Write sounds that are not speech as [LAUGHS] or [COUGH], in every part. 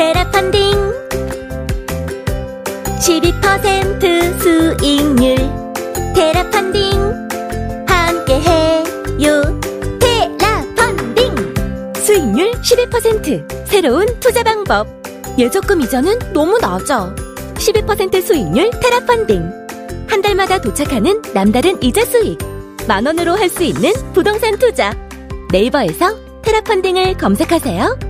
테라 펀딩. 12% 수익률. 테라 펀딩. 함께해요. 테라 펀딩. 수익률 12% 새로운 투자 방법. 예적금 이자는 너무 낮아. 12% 수익률 테라 펀딩. 한 달마다 도착하는 남다른 이자 수익. 만 원으로 할 수 있는 부동산 투자. 네이버에서 테라 펀딩을 검색하세요.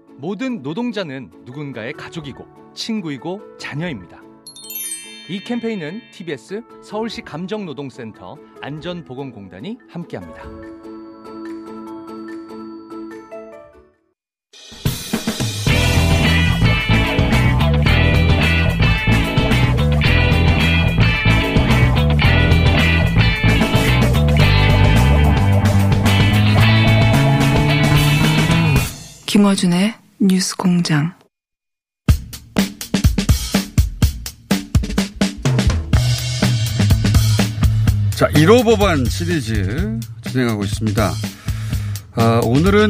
모든 노동자는 누군가의 가족이고 친구이고 자녀입니다. 이 캠페인은 TBS 서울시 감정노동센터 안전보건공단이 함께합니다. 김어준의 뉴스 공장. 자, 1호 법안 시리즈 진행하고 있습니다. 아, 오늘은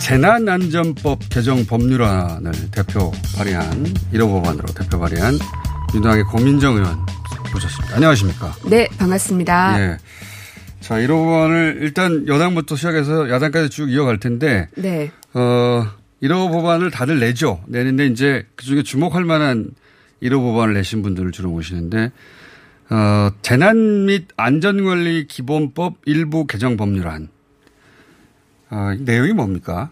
재난안전법 개정 법률안을 대표 발의한 1호 법안으로 대표 발의한 민주당의 고민정 의원 모셨습니다. 안녕하십니까? 네, 반갑습니다. 예. 자, 1호 법안을 일단 여당부터 시작해서 야당까지 쭉 이어갈 텐데 네. 어, 1호 법안을 다들 내죠. 내는데 이제 그 중에 주목할 만한 1호 법안을 내신 분들을 주로 모시는데, 어, 재난 및 안전관리 기본법 일부 개정 법률안. 어, 내용이 뭡니까?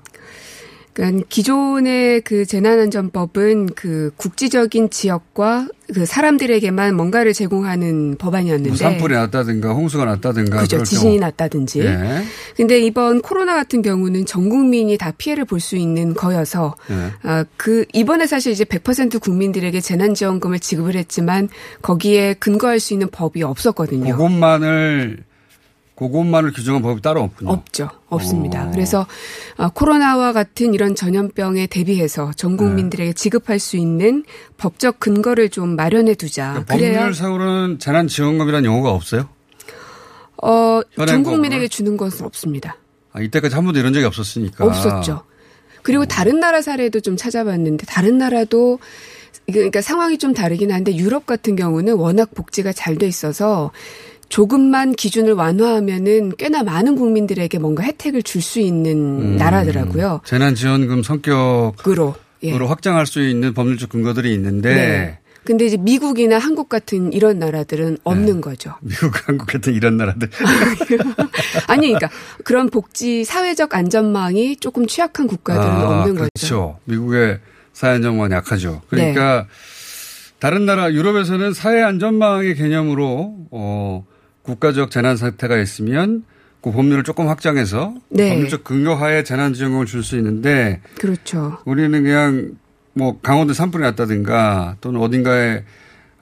그러니까 기존의 그 재난안전법은 그 국지적인 지역과 그 사람들에게만 뭔가를 제공하는 법안이었는데 뭐 산불이 났다든가 홍수가 났다든가 그죠 지진이 경우. 났다든지. 예. 근데 이번 코로나 같은 경우는 전 국민이 다 피해를 볼 수 있는 거여서 예. 아, 그 이번에 사실 이제 100% 국민들에게 재난지원금을 지급을 했지만 거기에 근거할 수 있는 법이 없었거든요. 그것만을 그것만을 규정한 법이 따로 없군요. 없죠. 없습니다. 오. 그래서 어, 코로나와 같은 이런 전염병에 대비해서 전 국민들에게 네. 지급할 수 있는 법적 근거를 좀 마련해 두자. 그러니까 법률상으로는 재난지원금이라는 용어가 없어요? 어, 전 국민에게 주는 것은 없습니다. 아, 이때까지 한 번도 이런 적이 없었으니까. 없었죠. 그리고 다른 나라 사례도 좀 찾아봤는데 다른 나라도 그러니까 상황이 좀 다르긴 한데 유럽 같은 경우는 워낙 복지가 잘 돼 있어서 조금만 기준을 완화하면은 꽤나 많은 국민들에게 뭔가 혜택을 줄 수 있는 음, 나라더라고요. 재난지원금 성격으로 예. 확장할 수 있는 법률적 근거들이 있는데. 네. 근데 이제 미국이나 한국 같은 이런 나라들은 없는 네. 거죠. [LAUGHS] 미국, 한국 같은 이런 나라들. [LAUGHS] 아니, 그러니까 그런 복지, 사회적 안전망이 조금 취약한 국가들은 아, 없는 그렇죠. 거죠. 그렇죠. 미국의 사회 안전망이 약하죠. 그러니까 네. 다른 나라 유럽에서는 사회 안전망의 개념으로 어 국가적 재난 사태가 있으면 그 법률을 조금 확장해서 네. 법률적 근거하에 재난지원금을 줄 수 있는데 그렇죠. 우리는 그냥 뭐 강원도 산불이 났다든가 또는 어딘가에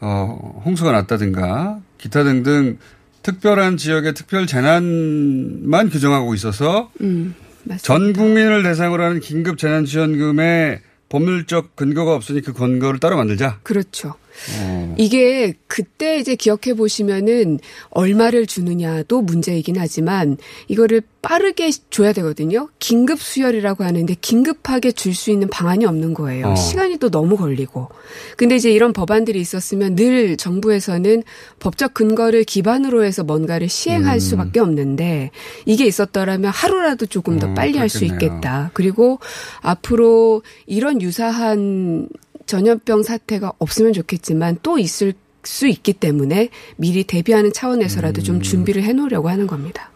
어 홍수가 났다든가 기타 등등 특별한 지역의 특별 재난만 규정하고 있어서 음, 전 국민을 대상으로 하는 긴급 재난지원금의 법률적 근거가 없으니 그 근거를 따로 만들자. 그렇죠. 어. 이게 그때 이제 기억해 보시면은 얼마를 주느냐도 문제이긴 하지만 이거를 빠르게 줘야 되거든요. 긴급 수혈이라고 하는데 긴급하게 줄 수 있는 방안이 없는 거예요. 어. 시간이 또 너무 걸리고. 근데 이제 이런 법안들이 있었으면 늘 정부에서는 법적 근거를 기반으로 해서 뭔가를 시행할 음. 수밖에 없는데 이게 있었더라면 하루라도 조금 더 음, 빨리 할 수 있겠다. 그리고 앞으로 이런 유사한 전염병 사태가 없으면 좋겠지만 또 있을 수 있기 때문에 미리 대비하는 차원에서라도 음. 좀 준비를 해놓으려고 하는 겁니다.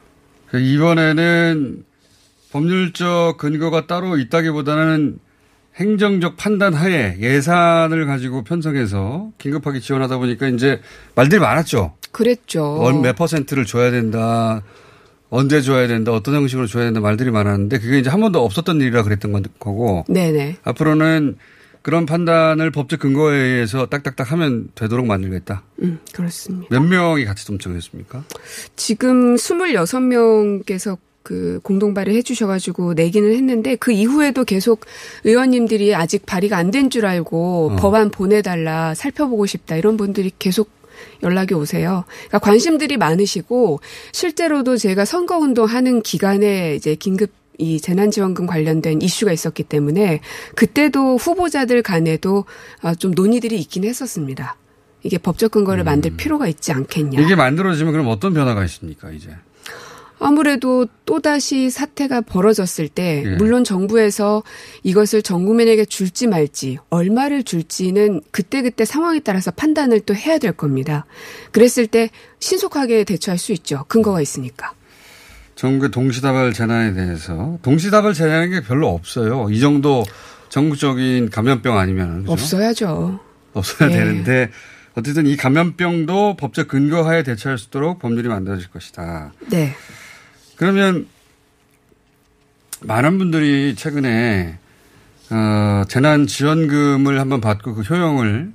그 이번에는 법률적 근거가 따로 있다기보다는 행정적 판단 하에 예산을 가지고 편성해서 긴급하게 지원하다 보니까 이제 말들이 많았죠. 그랬죠. 몇 퍼센트를 줘야 된다. 언제 줘야 된다. 어떤 형식으로 줘야 된다. 말들이 많았는데 그게 이제 한 번도 없었던 일이라 그랬던 거고. 네네. 앞으로는 그런 판단을 법적 근거에 의해서 딱딱딱 하면 되도록 만들겠다. 음, 그렇습니다. 몇 명이 같이 동청했습니까? 지금 26명께서 그 공동 발의해 주셔가지고 내기는 했는데 그 이후에도 계속 의원님들이 아직 발의가 안 된 줄 알고 어. 법안 보내달라 살펴보고 싶다 이런 분들이 계속 연락이 오세요. 그러니까 관심들이 많으시고 실제로도 제가 선거 운동 하는 기간에 이제 긴급 이 재난지원금 관련된 이슈가 있었기 때문에 그때도 후보자들 간에도 아, 좀 논의들이 있긴 했었습니다. 이게 법적 근거를 만들 필요가 있지 않겠냐. 이게 만들어지면 그럼 어떤 변화가 있습니까, 이제? 아무래도 또다시 사태가 벌어졌을 때 예. 물론 정부에서 이것을 전 국민에게 줄지 말지 얼마를 줄지는 그때그때 상황에 따라서 판단을 또 해야 될 겁니다. 그랬을 때 신속하게 대처할 수 있죠. 근거가 있으니까. 전국의 동시다발 재난에 대해서 동시다발 재난이 게 별로 없어요. 이 정도 전국적인 감염병 아니면 없어야죠. 없어야 예. 되는데 어쨌든 이 감염병도 법적 근거하에 대처할 수 있도록 법률이 만들어질 것이다. 네. 그러면 많은 분들이 최근에 어, 재난 지원금을 한번 받고 그 효용을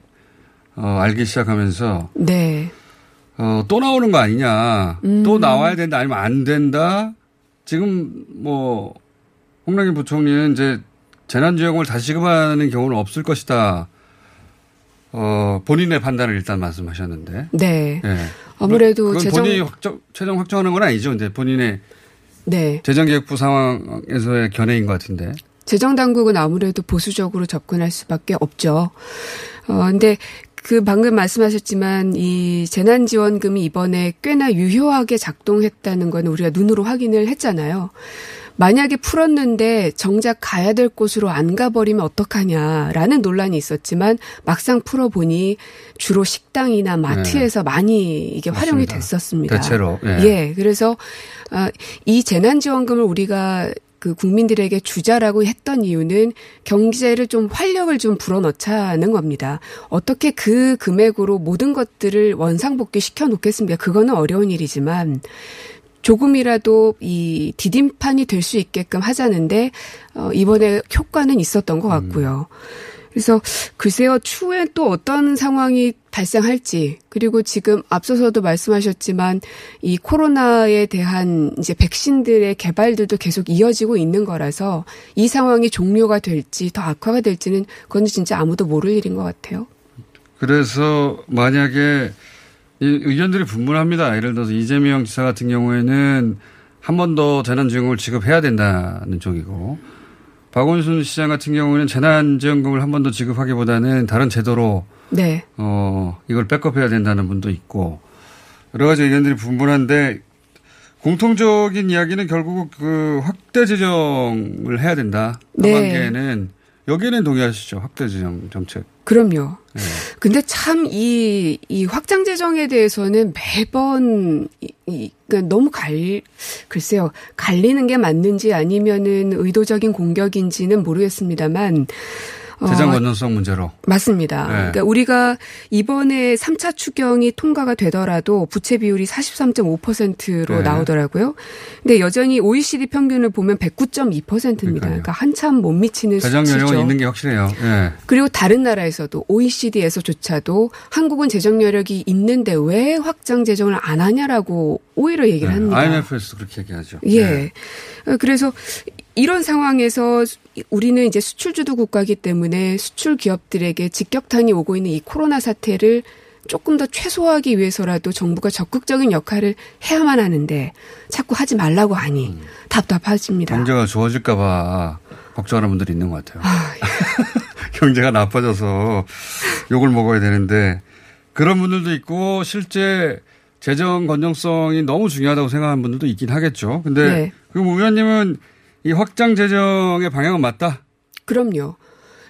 어, 알기 시작하면서 네. 어, 또 나오는 거 아니냐. 음. 또 나와야 된다 아니면 안 된다. 지금 뭐 홍남기 부총리는 이제 재난지원금을 다시 지급하는 경우는 없을 것이다. 어, 본인의 판단을 일단 말씀하셨는데. 네. 예. 아무래도 재정 본인이 확정, 최종 확정하는 건 아니죠. 이제 본인의 네. 재정계획부 상황에서의 견해인 것 같은데. 재정 당국은 아무래도 보수적으로 접근할 수밖에 없죠. 어 근데 그 방금 말씀하셨지만 이 재난 지원금이 이번에 꽤나 유효하게 작동했다는 건 우리가 눈으로 확인을 했잖아요. 만약에 풀었는데 정작 가야 될 곳으로 안 가버리면 어떡하냐라는 논란이 있었지만 막상 풀어보니 주로 식당이나 마트에서 많이 이게 활용이 네. 맞습니다. 됐었습니다. 대체로, 예. 예, 그래서 아, 이 재난지원금을 우리가 그 국민들에게 주자라고 했던 이유는 경제를 좀 활력을 좀 불어넣자는 겁니다. 어떻게 그 금액으로 모든 것들을 원상복귀 시켜 놓겠습니까? 그거는 어려운 일이지만 조금이라도 이 디딤판이 될 수 있게끔 하자는데 어 이번에 효과는 있었던 것 같고요. 그래서 글쎄요 추후에 또 어떤 상황이 발생할지 그리고 지금 앞서서도 말씀하셨지만 이 코로나에 대한 이제 백신들의 개발들도 계속 이어지고 있는 거라서 이 상황이 종료가 될지 더 악화가 될지는 그건 진짜 아무도 모를 일인 것 같아요. 그래서 만약에 이 의견들이 분분합니다. 예를 들어서 이재명 지사 같은 경우에는 한 번 더 재난지원금을 지급해야 된다는 쪽이고 박원순 시장 같은 경우에는 재난지원금을 한 번 더 지급하기보다는 다른 제도로 네. 어 이걸 백업해야 된다는 분도 있고 여러 가지 의견들이 분분한데 공통적인 이야기는 결국 그 확대 재정을 해야 된다. 네. 하반기에는 여기에는 동의하시죠. 확대 재정 정책. 그럼요. 네. 근데 참 이, 이 확장 재정에 대해서는 매번 이, 이, 그러니까 너무 갈, 글쎄요. 갈리는 게 맞는지 아니면은 의도적인 공격인지는 모르겠습니다만. 어, 재정 건전성 문제로. 맞습니다. 네. 그러니까 우리가 이번에 3차 추경이 통과가 되더라도 부채 비율이 43.5%로 네. 나오더라고요. 근데 여전히 OECD 평균을 보면 109.2%입니다. 그러니까요. 그러니까 한참 못 미치는 재정 수치죠. 여력은 있는 게 확실해요. 예. 그리고 다른 나라에서도 OECD에서조차도 한국은 재정 여력이 있는데 왜 확장 재정을 안 하냐라고 오히려 얘기를 합니다. IMF에서도 그렇게 얘기하죠. 예. 네. 어, 그래서 이런 상황에서 우리는 이제 수출주도 국가이기 때문에 수출 기업들에게 직격탄이 오고 있는 이 코로나 사태를 조금 더 최소화하기 위해서라도 정부가 적극적인 역할을 해야만 하는데 자꾸 하지 말라고 하니 음. 답답하십니다. 경제가 좋아질까봐 걱정하는 분들이 있는 것 같아요. 아, [LAUGHS] 경제가 나빠져서 욕을 먹어야 되는데 그런 분들도 있고 실제 재정 건전성이 너무 중요하다고 생각하는 분들도 있긴 하겠죠. 근데 네. 그럼 의원님은 이 확장 재정의 방향은 맞다? 그럼요.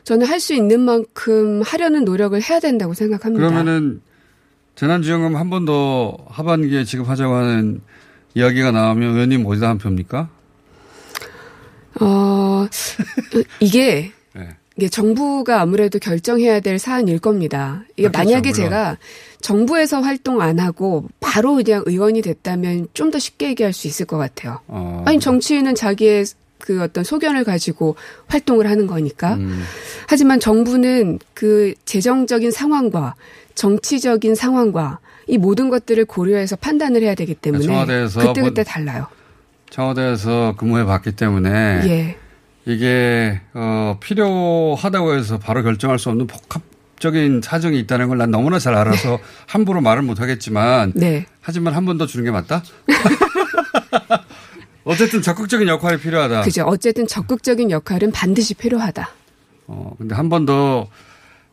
저는 할 수 있는 만큼 하려는 노력을 해야 된다고 생각합니다. 그러면은 재난지원금 한 번 더 하반기에 지급하자고 하는 이야기가 나오면 의원님 어디다 한 표입니까? 어, 이게 네. 이게 정부가 아무래도 결정해야 될 사안일 겁니다. 이게 그렇겠죠, 만약에 물론. 제가 정부에서 활동 안 하고 바로 그냥 의원이 됐다면 좀 더 쉽게 얘기할 수 있을 것 같아요. 어, 아니 정치인은 자기의 그 어떤 소견을 가지고 활동을 하는 거니까. 음. 하지만 정부는 그 재정적인 상황과 정치적인 상황과 이 모든 것들을 고려해서 판단을 해야 되기 때문에 청와대에서 그때 본- 그때 달라요. 청와대에서 근무해 봤기 때문에 예. 이게 어 필요하다고 해서 바로 결정할 수 없는 복합적인 사정이 있다는 걸 난 너무나 잘 알아서 함부로 말은 못 하겠지만 네. 하지만 한 번 더 주는 게 맞다. [LAUGHS] 어쨌든 적극적인 역할이 필요하다. 그죠. 어쨌든 적극적인 역할은 반드시 필요하다. 어 근데 한 번 더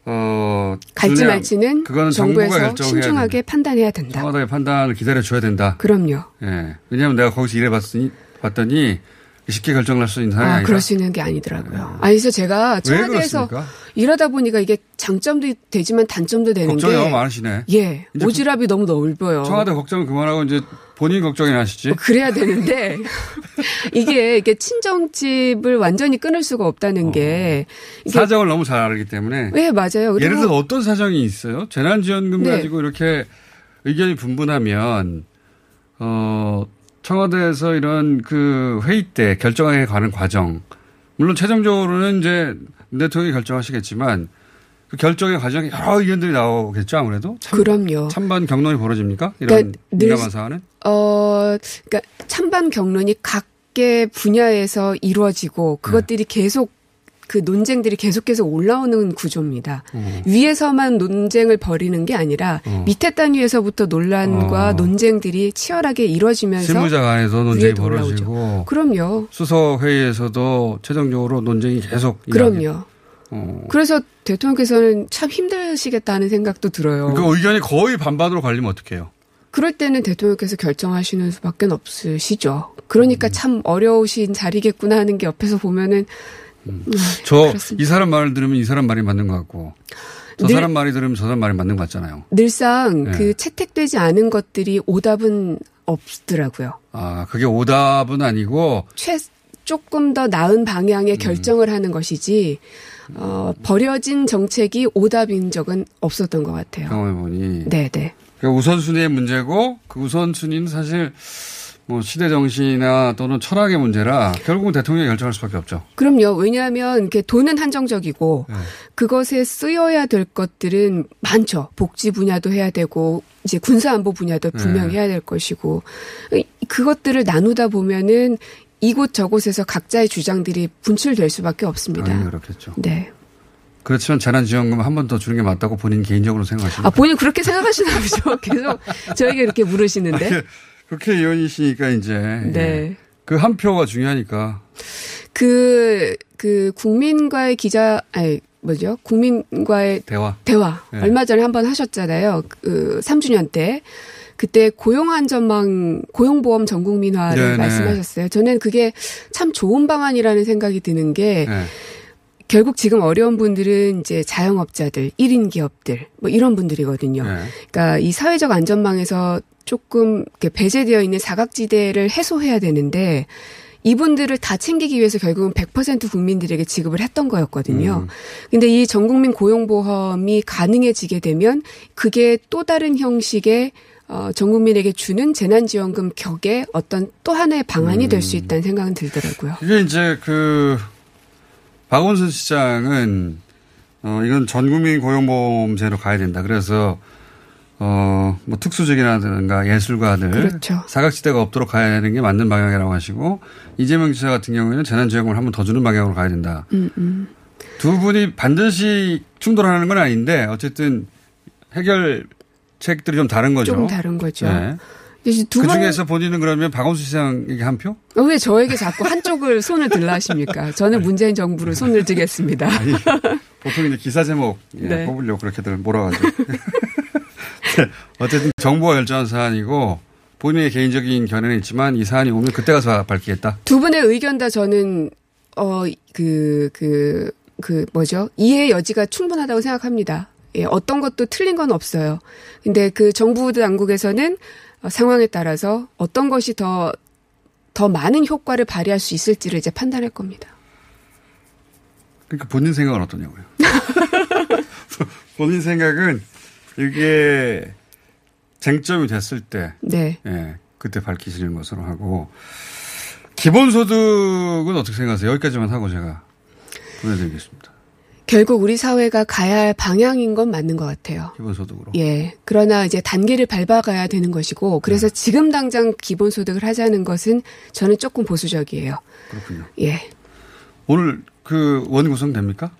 어, 갈지 말지는 그거는 정부에서 신중하게 판단해야 된다. 청와대의 판단을 기다려 줘야 된다. 그럼요. 예. 왜냐하면 내가 거기서 일해봤으니 봤더니 쉽게 결정할 수 있는 사람이 아. 그럴 수 있는 게 아니더라고요. 아니, 그래서 제가 왜 청와대에서? 일하다 보니까 이게 장점도 되지만 단점도 되는 걱정이 게 너무 많으시네. 예, 오지랖이 너무 넓어요. 청와대 걱정을 그만하고 이제 본인 걱정이나 하시지. 뭐 그래야 되는데 [LAUGHS] 이게 이게 친정집을 완전히 끊을 수가 없다는 게 어. 사정을 너무 잘 알기 때문에. 예 맞아요. 예를 그리고 들어 어떤 사정이 있어요? 재난지원금 네. 가지고 이렇게 의견이 분분하면 어 청와대에서 이런 그 회의 때 결정에 가는 과정 물론 최종적으로는 이제 대통령이 결정하시겠지만 그 결정의 과정에 여러 의견들이 나오겠죠 아무래도 참, 그럼요. 찬반 경론이 벌어집니까 이런 그러니까 민감한 사안은 어, 그러니까 찬반 경론이 각계 분야에서 이루어지고 그것들이 네. 계속 그 논쟁들이 계속해서 올라오는 구조입니다. 어. 위에서만 논쟁을 벌이는 게 아니라 어. 밑에 단위에서부터 논란과 어. 논쟁들이 치열하게 이루어지면서 실무자 간에서 논쟁이 위에도 올라오죠. 벌어지고 그럼요. 수석 회의에서도 최종적으로 논쟁이 계속 그럼요. 어. 그래서 대통령께서는 참 힘드시겠다는 생각도 들어요. 그 의견이 거의 반반으로 갈리면 어떡해요? 그럴 때는 대통령께서 결정하시는 수밖에 없으시죠. 그러니까 음. 참 어려우신 자리겠구나 하는 게 옆에서 보면은 음, 저 그렇습니다. 이 사람 말을 들으면 이 사람 말이 맞는 것 같고 저 늘- 사람 말이 들으면 저 사람 말이 맞는 것 같잖아요. 늘상 네. 그 채택되지 않은 것들이 오답은 없더라고요. 아 그게 오답은 아니고 최 조금 더 나은 음. 방향의 결정을 하는 것이지 어, 버려진 정책이 오답인 적은 없었던 것 같아요. 경험해 보니 네, 네. 그 우선순위의 문제고 그 우선순위는 사실 뭐 시대 정신이나 또는 철학의 문제라 결국은 대통령이 결정할 수밖에 없죠. 그럼요. 왜냐하면 이렇게 돈은 한정적이고 네. 그것에 쓰여야 될 것들은 많죠. 복지 분야도 해야 되고 이제 군사 안보 분야도 분명히 네. 해야 될 것이고 이- 그것들을 나누다 보면은 이곳 저곳에서 각자의 주장들이 분출될 수밖에 없습니다. 당연히 그렇겠죠. 네. 그렇지만 재난지원금 한 번 더 주는 게 맞다고 본인 개인적으로 생각하십니까? 아 본인 그렇게 생각하시나 보죠. [LAUGHS] 계속 저에게 이렇게 물으시는데. 그렇게 의원이시니까 이제 네. 그 한 표가 중요하니까 그, 그, 국민과의 기자, 아니, 뭐죠? 국민과의 대화. 대화. 네. 얼마 전에 한번 하셨잖아요. 그, 3주년 때. 그때 고용안전망, 고용보험 전국민화를 네네. 말씀하셨어요. 저는 그게 참 좋은 방안이라는 생각이 드는 게 네. 결국 지금 어려운 분들은 이제 자영업자들, 1인 기업들, 뭐 이런 분들이거든요. 네. 그러니까 이 사회적 안전망에서 조금 이렇게 배제되어 있는 사각지대를 해소해야 되는데 이분들을 다 챙기기 위해서 결국은 100% 국민들에게 지급을 했던 거였거든요. 음. 근데 이 전국민 고용보험이 가능해지게 되면 그게 또 다른 형식의 어, 전 국민에게 주는 재난지원금 격의 어떤 또 하나의 방안이 될 음. 수 있다는 생각은 들더라고요. 이게 이제 그 박원순 시장은 어 이건 전 국민 고용보험제로 가야 된다. 그래서 어 뭐 특수직이라든가 예술가들 그렇죠. 사각지대가 없도록 가야 되는 게 맞는 방향이라고 하시고 이재명 지사 같은 경우에는 재난지원금을 한 번 더 주는 방향으로 가야 된다. 음, 음. 두 분이 반드시 충돌하는 건 아닌데 어쨌든 해결책들이 좀 다른 거죠. 조금 다른 거죠. 네. 그 번- 중에서 본인은 그러면 박원순 시장에게 한 표? 어, 왜 저에게 자꾸 한쪽을 손을 들라 하십니까? 저는 문재인 정부를 손을 들겠습니다. 아니, 보통 이제 기사 제목 예, 네. 뽑으려고 그렇게들 몰아가지고. [LAUGHS] 네, 어쨌든 정부가 결정한 사안이고 본인의 개인적인 견해는 있지만 이 사안이 오면 그때 가서 밝히겠다. 두 분의 의견 다 저는 어그그그 뭐죠 이해 여지가 충분하다고 생각합니다. 예, 어떤 것도 틀린 건 없어요. 근데 그 정부 당국에서는 어, 상황에 따라서 어떤 것이 더 더 많은 효과를 발휘할 수 있을지를 이제 판단할 겁니다. 그러니까 본인 생각은 어떠냐고요. [LAUGHS] 본인 생각은 이게 쟁점이 됐을 때, 네. 예, 그때 밝히시는 것으로 하고 기본소득은 어떻게 생각하세요? 여기까지만 하고 제가 보내드리겠습니다. 결국 우리 사회가 가야 할 방향인 건 맞는 것 같아요. 기본소득으로. 예. 그러나 이제 단계를 밟아가야 되는 것이고, 그래서 네. 지금 당장 기본소득을 하자는 것은 저는 조금 보수적이에요. 그렇군요. 예. 오늘 그 원 구성됩니까?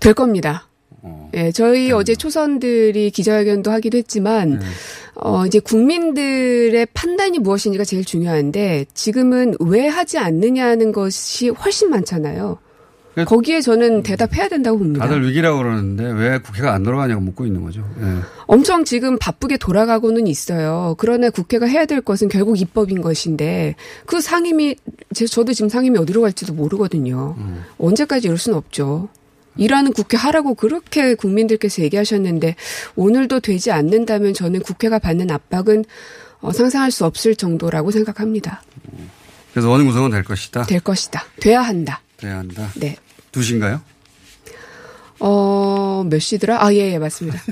될 겁니다. 어. 예, 저희 어제 초선들이 기자회견도 하기도 했지만, 네. 어, 이제 국민들의 판단이 무엇인지가 제일 중요한데, 지금은 왜 하지 않느냐는 것이 훨씬 많잖아요. 그- 거기에 저는 대답해야 된다고 봅니다. 다들 위기라고 그러는데 왜 국회가 안 돌아가냐고 묻고 있는 거죠. 예. 엄청 지금 바쁘게 돌아가고는 있어요. 그러나 국회가 해야 될 것은 결국 입법인 것인데, 그 상임위, 제- 저도 지금 상임위 어디로 갈지도 모르거든요. 언제까지 이럴 수는 없죠. 일하는 국회 하라고 그렇게 국민들께서 얘기하셨는데 오늘도 되지 않는다면 저는 국회가 받는 압박은 어, 상상할 수 없을 정도라고 생각합니다. 그래서 원 구성은 될 것이다. 될 것이다. 돼야 한다. 돼야 한다. 네. 두 시인가요? 어, 몇 시더라? 아, 예, 예, 맞습니다. [LAUGHS]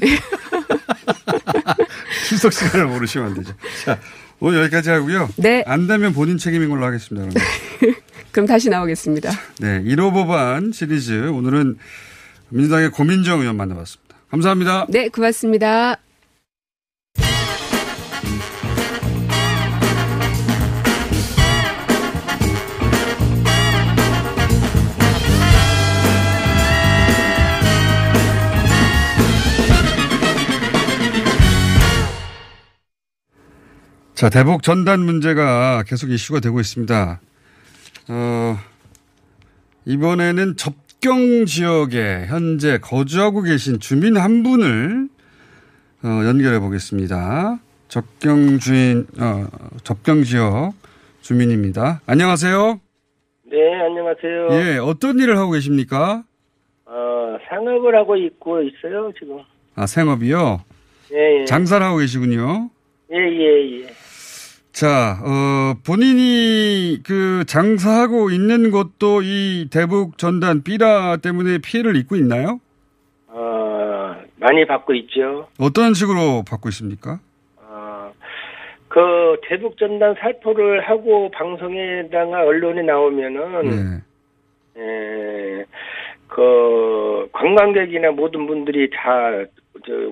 출석 시간을 모르시면 안 되죠. 자, 오늘 여기까지 하고요. 네. 안 되면 본인 책임인 걸로 하겠습니다. [LAUGHS] 그럼 다시 나오겠습니다. 네. 1호 법안 시리즈. 오늘은 민주당의 고민정 의원 만나봤습니다. 감사합니다. 네, 고맙습니다. 자, 대북 전단 문제가 계속 이슈가 되고 있습니다. 어, 이번에는 접경 지역에 현재 거주하고 계신 주민 한 분을 어, 연결해 보겠습니다. 접경 주인, 어, 접경 지역 주민입니다. 안녕하세요. 네, 안녕하세요. 예, 어떤 일을 하고 계십니까? 어, 상업을 하고 있고 있어요, 지금. 아, 생업이요? 예, 예. 장사를 하고 계시군요. 예, 예, 예. 자, 어, 본인이 그 장사하고 있는 곳도 이 대북 전단 삐라 때문에 피해를 입고 있나요? 어, 많이 받고 있죠. 어떤 식으로 받고 있습니까? 어, 그 대북 전단 살포를 하고 방송에다가 언론에 나오면은 네. 에, 그 관광객이나 모든 분들이 다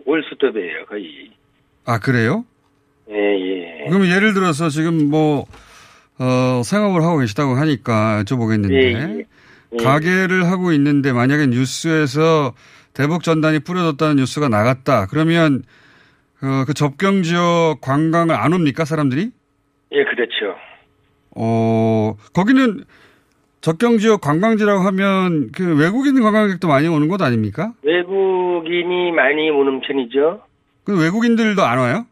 올 수도배예요, 거의. 아, 그래요? 예, 예. 그럼 예를 들어서 지금 뭐, 어, 생업을 하고 계시다고 하니까 여쭤보겠는데, 예, 예. 예. 가게를 하고 있는데 만약에 뉴스에서 대북 전단이 뿌려졌다는 뉴스가 나갔다. 그러면 그, 그 접경 지역 관광을 안 옵니까, 사람들이? 예, 그렇죠. 어, 거기는 접경 지역 관광지라고 하면 그 외국인 관광객도 많이 오는 곳 아닙니까? 외국인이 많이 오는 편이죠. 그 외국인들도 안 와요?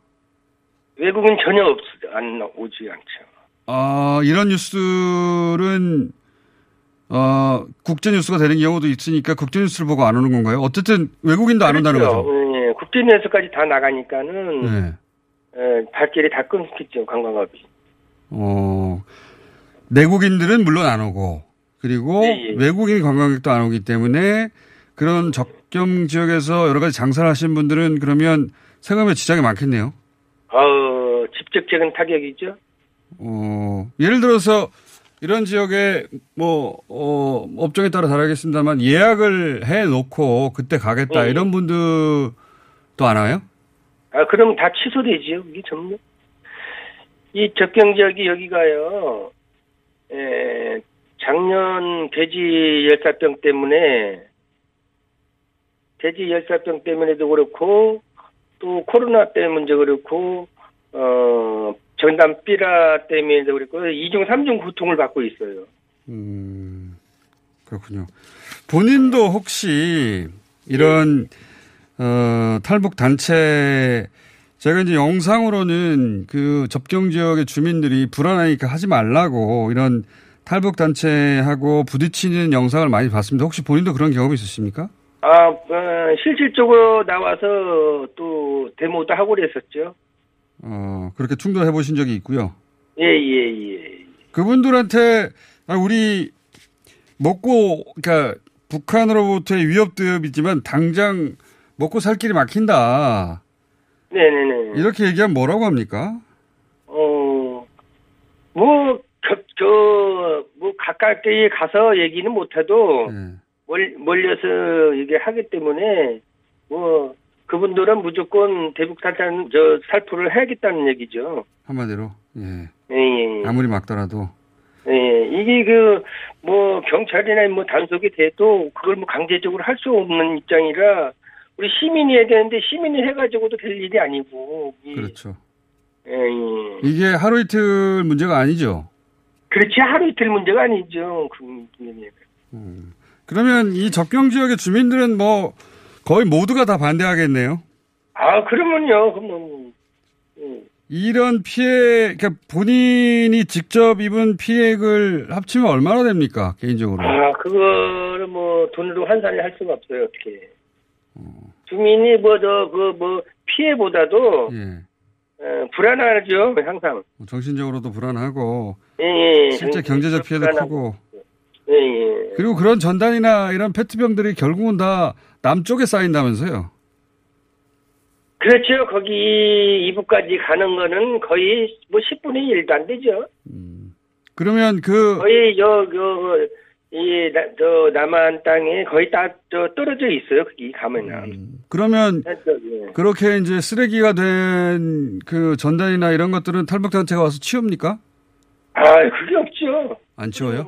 외국인 전혀 없, 안 오지 않죠. 아, 이런 뉴스는 어, 국제 뉴스가 되는 경우도 있으니까 국제 뉴스를 보고 안 오는 건가요? 어쨌든 외국인도 안 온다는 그렇죠. 거죠. 예, 국제뉴스까지 다 나가니까는 네. 예, 발길이 다 끊기죠 관광업이. 어, 내국인들은 물론 안 오고 그리고 예, 예. 외국인 관광객도 안 오기 때문에 그런 접경 지역에서 여러 가지 장사를 하시는 분들은 그러면 생업에 지장이 많겠네요. 어, 직접적인 타격이죠. 어, 예를 들어서 이런 지역에 뭐, 어, 업종에 따라 다르겠습니다만 예약을 해 놓고 그때 가겠다 예. 이런 분들도 안 와요? 아, 그러면 다 취소되지요. 이게 전부. 이 접경 지역이 여기가요. 에, 작년 돼지 열사병 때문에 돼지 열사병 때문에도 그렇고 또 코로나 때문에 그렇고 어 전담 삐라 때문에도 그렇고 이중삼중 고통을 받고 있어요. 음, 그렇군요. 본인도 혹시 이런, 어, 탈북 단체, 제가 이제 영상으로는 그 접경 지역의 주민들이 불안하니까 하지 말라고 이런 탈북 단체하고 부딪히는 영상을 많이 봤습니다. 혹시 본인도 그런 경험이 있으십니까? 아, 어, 실질적으로 나와서 또 데모도 하고 그랬었죠. 어, 그렇게 충돌해 보신 적이 있고요. 예, 예, 예. 그분들한테 아, 우리 먹고 그러니까 북한으로부터의 위협 위협이지만 당장 먹고 살 길이 막힌다. 네네네. 이렇게 얘기하면 뭐라고 합니까? 어, 뭐, 저, 뭐, 가깝게 가서 얘기는 못해도, 예. 멀, 멀려서 이게 하기 때문에, 뭐, 그분들은 무조건 대북 탈탄, 저, 살포를 해야겠다는 얘기죠. 한마디로. 예. 예, 예. 아무리 막더라도. 예, 이게 그, 뭐, 경찰이나 뭐 단속이 돼도 그걸 뭐 강제적으로 할 수 없는 입장이라, 우리 시민이 해야 되는데 시민이 해가지고도 될 일이 아니고. 이- 그렇죠. 예, 예. 이게 하루 이틀 문제가 아니죠. 그렇지, 하루 이틀 문제가 아니죠. 그, 그, 음. 그러면 이 접경 지역의 주민들은 뭐 거의 모두가 다 반대하겠네요. 아, 그러면요, 그러면. 예. 이런 피해, 그러니까 본인이 직접 입은 피해액을 합치면 얼마나 됩니까, 개인적으로? 아, 그거를 뭐, 돈으로 환산을 할 수가 없어요, 어떻게. 주민이 뭐, 저, 그, 뭐, 피해보다도, 예. 어, 불안하죠, 항상. 뭐 정신적으로도 불안하고, 예, 예. 실제 경제적 피해도 불안하고. 크고, 예, 예. 그리고 그런 전단이나 이런 페트병들이 결국은 다 남쪽에 쌓인다면서요. 그렇죠. 거기 이북까지 가는 거는 거의 뭐 10분의 1도 안 되죠. 그러면 그, 거의 저, 그, 이, 나- 저, 남한 땅에 거의 다, 저, 떨어져 있어요. 거기 가면은. 그러면 예. 그렇게 이제 쓰레기가 된 그 전단이나 이런 것들은 탈북 단체가 와서 치웁니까? 아, 그게 없죠. 안 치워요?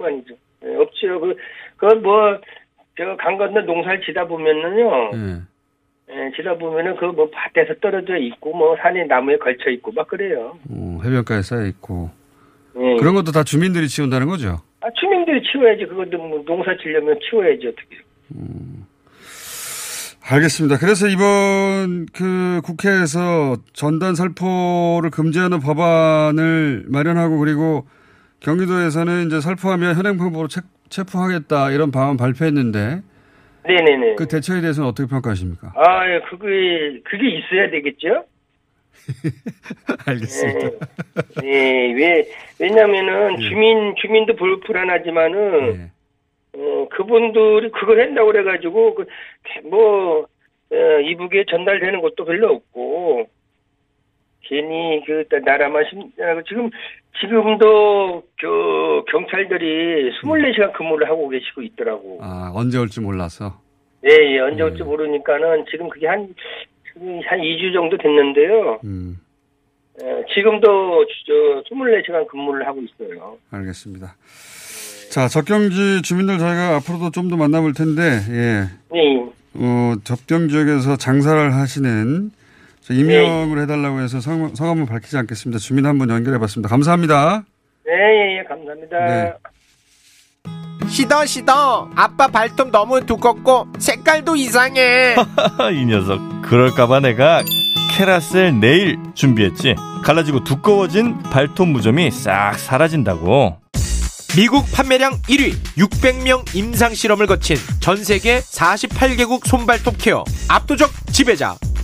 예, 없죠. 그, 그 뭐, 저, 강 건너 농사를 지다 보면은요, 예. 예, 지다 보면은 그 뭐 밭에서 떨어져 있고, 뭐 산에 나무에 걸쳐 있고, 막 그래요. 어, 해변가에 쌓여 있고. 예. 그런 것도 다 주민들이 치운다는 거죠? 아, 주민들이 치워야지. 그것도 뭐 농사 지려면 치워야지, 어떻게. 알겠습니다. 그래서 이번 그 국회에서 전단 살포를 금지하는 법안을 마련하고 그리고 경기도에서는 이제 살포하면 현행범으로 체, 체포하겠다 이런 방안 발표했는데 네네네. 그 대처에 대해서는 어떻게 평가하십니까? 아, 예, 그게, 그게 있어야 되겠죠? [LAUGHS] 알겠습니다. 예, 예, 왜, 왜냐면은 주민, 주민도 불, 불안하지만은, 예. 어, 그분들이 그걸 한다고 그래가지고, 그, 뭐, 어, 이북에 전달되는 것도 별로 없고, 괜히 그, 나라만 심, 아, 지금, 지금도, 그, 경찰들이 24시간 근무를 하고 계시고 있더라고. 아, 언제 올지 몰라서. 예, 예, 언제 올지 모르니까는 지금 그게 한, 지금 한 2주 정도 됐는데요. 음, 예, 지금도 저 24시간 근무를 하고 있어요. 알겠습니다. 자, 접경지 주민들 저희가 앞으로도 좀 더 만나볼 텐데, 예. 네. 어, 접경 지역에서 장사를 하시는 저 임명을 해달라고 해서 성, 성함은 밝히지 않겠습니다. 주민 한 분 연결해 봤습니다. 감사합니다. 네, 예, 예, 감사합니다. 네. 시더 시더 아빠 발톱 너무 두껍고 색깔도 이상해 [LAUGHS] 이 녀석 그럴까봐 내가 캐라셀 네일 준비했지 갈라지고 두꺼워진 발톱 무좀이 싹 사라진다고 미국 판매량 1위 600명 임상 실험을 거친 전 세계 48개국 손발톱 케어 압도적 지배자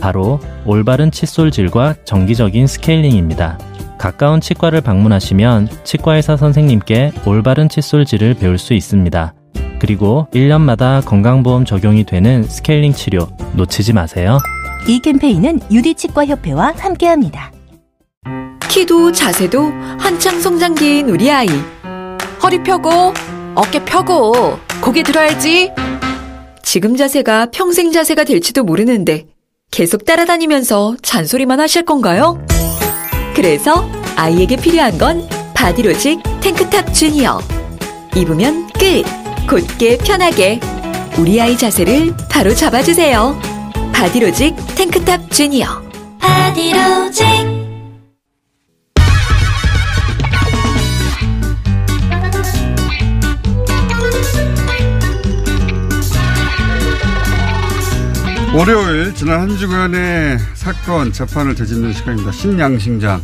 바로 올바른 칫솔질과 정기적인 스케일링입니다. 가까운 치과를 방문하시면 치과의사 선생님께 올바른 칫솔질을 배울 수 있습니다. 그리고 1년마다 건강보험 적용이 되는 스케일링 치료 놓치지 마세요. 이 캠페인은 유디치과협회와 함께합니다. 키도 자세도 한창 성장기인 우리 아이. 허리 펴고, 어깨 펴고, 고개 들어야지. 지금 자세가 평생 자세가 될지도 모르는데 계속 따라다니면서 잔소리만 하실 건가요? 그래서 아이에게 필요한 건 바디로직 탱크탑 주니어. 입으면 끝! 곧게 편하게. 우리 아이 자세를 바로 잡아주세요. 바디로직 탱크탑 주니어. 바디로직. 월요일 지난 한 주간의 사건 재판을 되짚는 시간입니다. 신양심장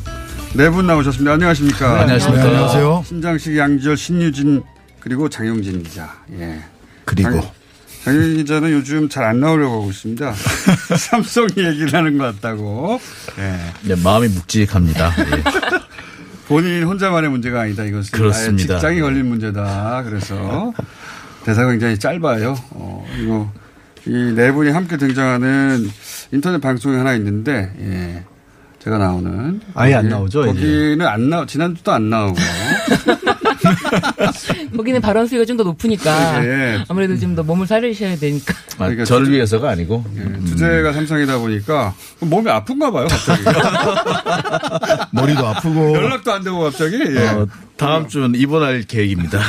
네 분 나오셨습니다. 안녕하십니까? 네, 안녕하십니까. 안녕하세요. 신장식, 양지열, 신유진 그리고 장용진 기자. 예. 그리고 장, 장용진 기자는 요즘 잘 안 나오려고 하고 있습니다. [LAUGHS] 삼성 얘기를 하는 것 같다고. 예. 네, 마음이 묵직합니다. 예. [LAUGHS] 본인 혼자만의 문제가 아니다. 이것은 그렇습니다. 직장이 걸린 문제다. 그래서 [LAUGHS] 대사가 굉장히 짧아요. 어, 이거 이 네 분이 함께 등장하는 인터넷 방송이 하나 있는데 예. 제가 나오는 아예 안 거기- 나오죠, 이제? 거기는 안 나오 지난주도 안 나오고 [LAUGHS] 거기는 발언 수위가 좀 더 높으니까 예. 아무래도 좀 더 몸을 사리셔야 되니까. 아, 그러니까 저를 주제- 위해서가 아니고 음. 주제가 삼성이다 보니까 몸이 아픈가 봐요 갑자기 [LAUGHS] 머리도 아프고 연락도 안 되고 갑자기 예. 어, 다음 주는 입원할 계획입니다. [LAUGHS]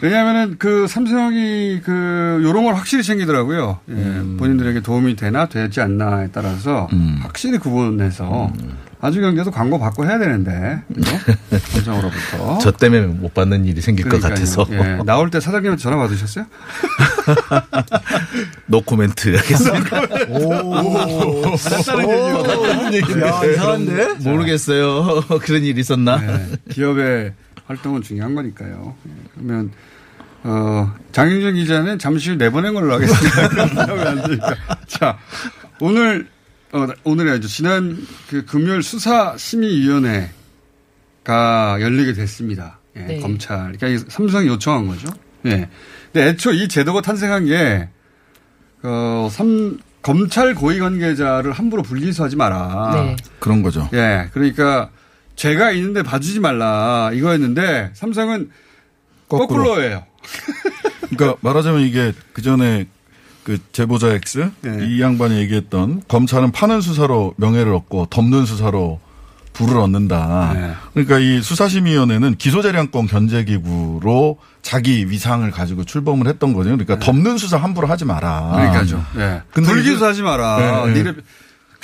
왜냐하면은 그 삼성이 그 요런 걸 확실히 챙기더라고요. 예, 음. 본인들에게 도움이 되나 되지 않나에 따라서 확실히 구분해서 음. 아주 경제도 광고 받고 해야 되는데 그죠? 삼성으로부터. [LAUGHS] 저 때문에 못 받는 일이 생길 것 그러니까요. 같아서 예, 나올 때 사장님한테 전화 받으셨어요? [LAUGHS] 노 코멘트 하겠습니다. 오, 다른 얘기인데. 야, 이상한데? 모르겠어요. [LAUGHS] 그런 일이 있었나? 네, 기업의 활동은 중요한 거니까요. 예, 그러면 어, 장윤정 기자는 잠시 후 내보낸 걸로 하겠습니다. [LAUGHS] 자, 오늘 어, 오늘이 아니죠. 지난 그 금요일 수사심의위원회가 열리게 됐습니다. 예, 네. 검찰. 그러니까 이 삼성이 요청한 거죠. 예. 근데 애초 이 제도가 탄생한 게 어, 삼, 검찰 고위 관계자를 함부로 불기소하지 마라. 네. 그런 거죠. 예, 그러니까 죄가 있는데 봐주지 말라 이거였는데 삼성은 거꾸로. 거꾸로예요. [LAUGHS] 그러니까 말하자면 이게 그 전에 그 제보자 X 네. 이 양반이 얘기했던 검찰은 파는 수사로 명예를 얻고 덮는 수사로 부를 얻는다. 네. 그러니까 이 수사심의위원회는 기소재량권 견제기구로 자기 위상을 가지고 출범을 했던 거죠. 그러니까 덮는 수사 함부로 하지 마라. 네. 그러니까죠. 예. 근데 불기소하지 마라. 네, 네. 니네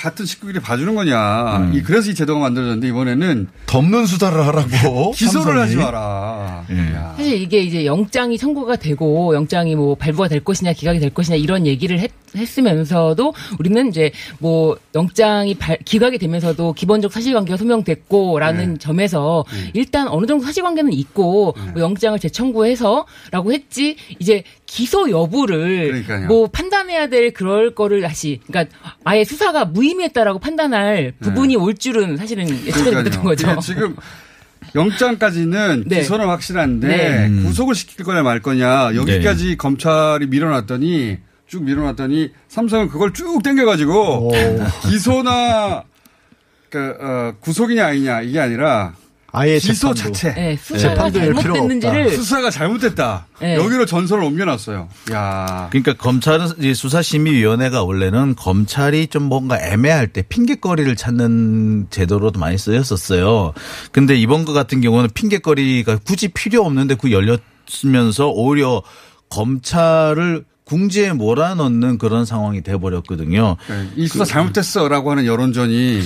같은 식구끼리 봐주는 거냐. 이 그래서 이 제도가 만들어졌는데 이번에는 덮는 수사를 하라고 [LAUGHS] 기소를 삼성이. 하지 마라. 예. 야. 사실 이게 이제 영장이 청구가 되고 영장이 뭐 발부가 될 것이냐 기각이 될 것이냐 이런 얘기를 했, 했으면서도 우리는 이제 뭐 영장이 발, 기각이 되면서도 기본적 사실관계가 소명됐고라는 네. 점에서 일단 어느 정도 사실관계는 있고 뭐 영장을 재청구해서라고 했지 이제 기소 여부를 그러니까요. 뭐 판단해야 될 그럴 거를 다시 그러니까 아예 수사가 무의미했다라고 판단할 부분이 올 줄은 사실은 예측하지 못했던 거죠. 그게 지금 영장까지는 네. 기소는 확실한데 네. 음. 구속을 시킬 거냐 말 거냐 여기까지 검찰이 밀어놨더니 쭉 밀어놨더니 삼성은 그걸 쭉 당겨가지고 기소나 그 어, 구속이냐 아니냐 이게 아니라 아예 기소 재판도. 자체 네, 수사가 재판도 열 필요가 잘못됐는지를 수사가 잘못됐다 네. 여기로 전설을 옮겨놨어요. 야 그러니까 검찰은 이 수사심의위원회가 원래는 검찰이 좀 뭔가 애매할 때 핑계거리를 찾는 제도로도 많이 쓰였었어요. 근데 이번 것 같은 경우는 핑계거리가 굳이 필요 없는데 그 열렸으면서 오히려 검찰을 궁지에 몰아넣는 그런 상황이 돼버렸거든요. 네, 이 수사 잘못됐어라고 하는 여론전이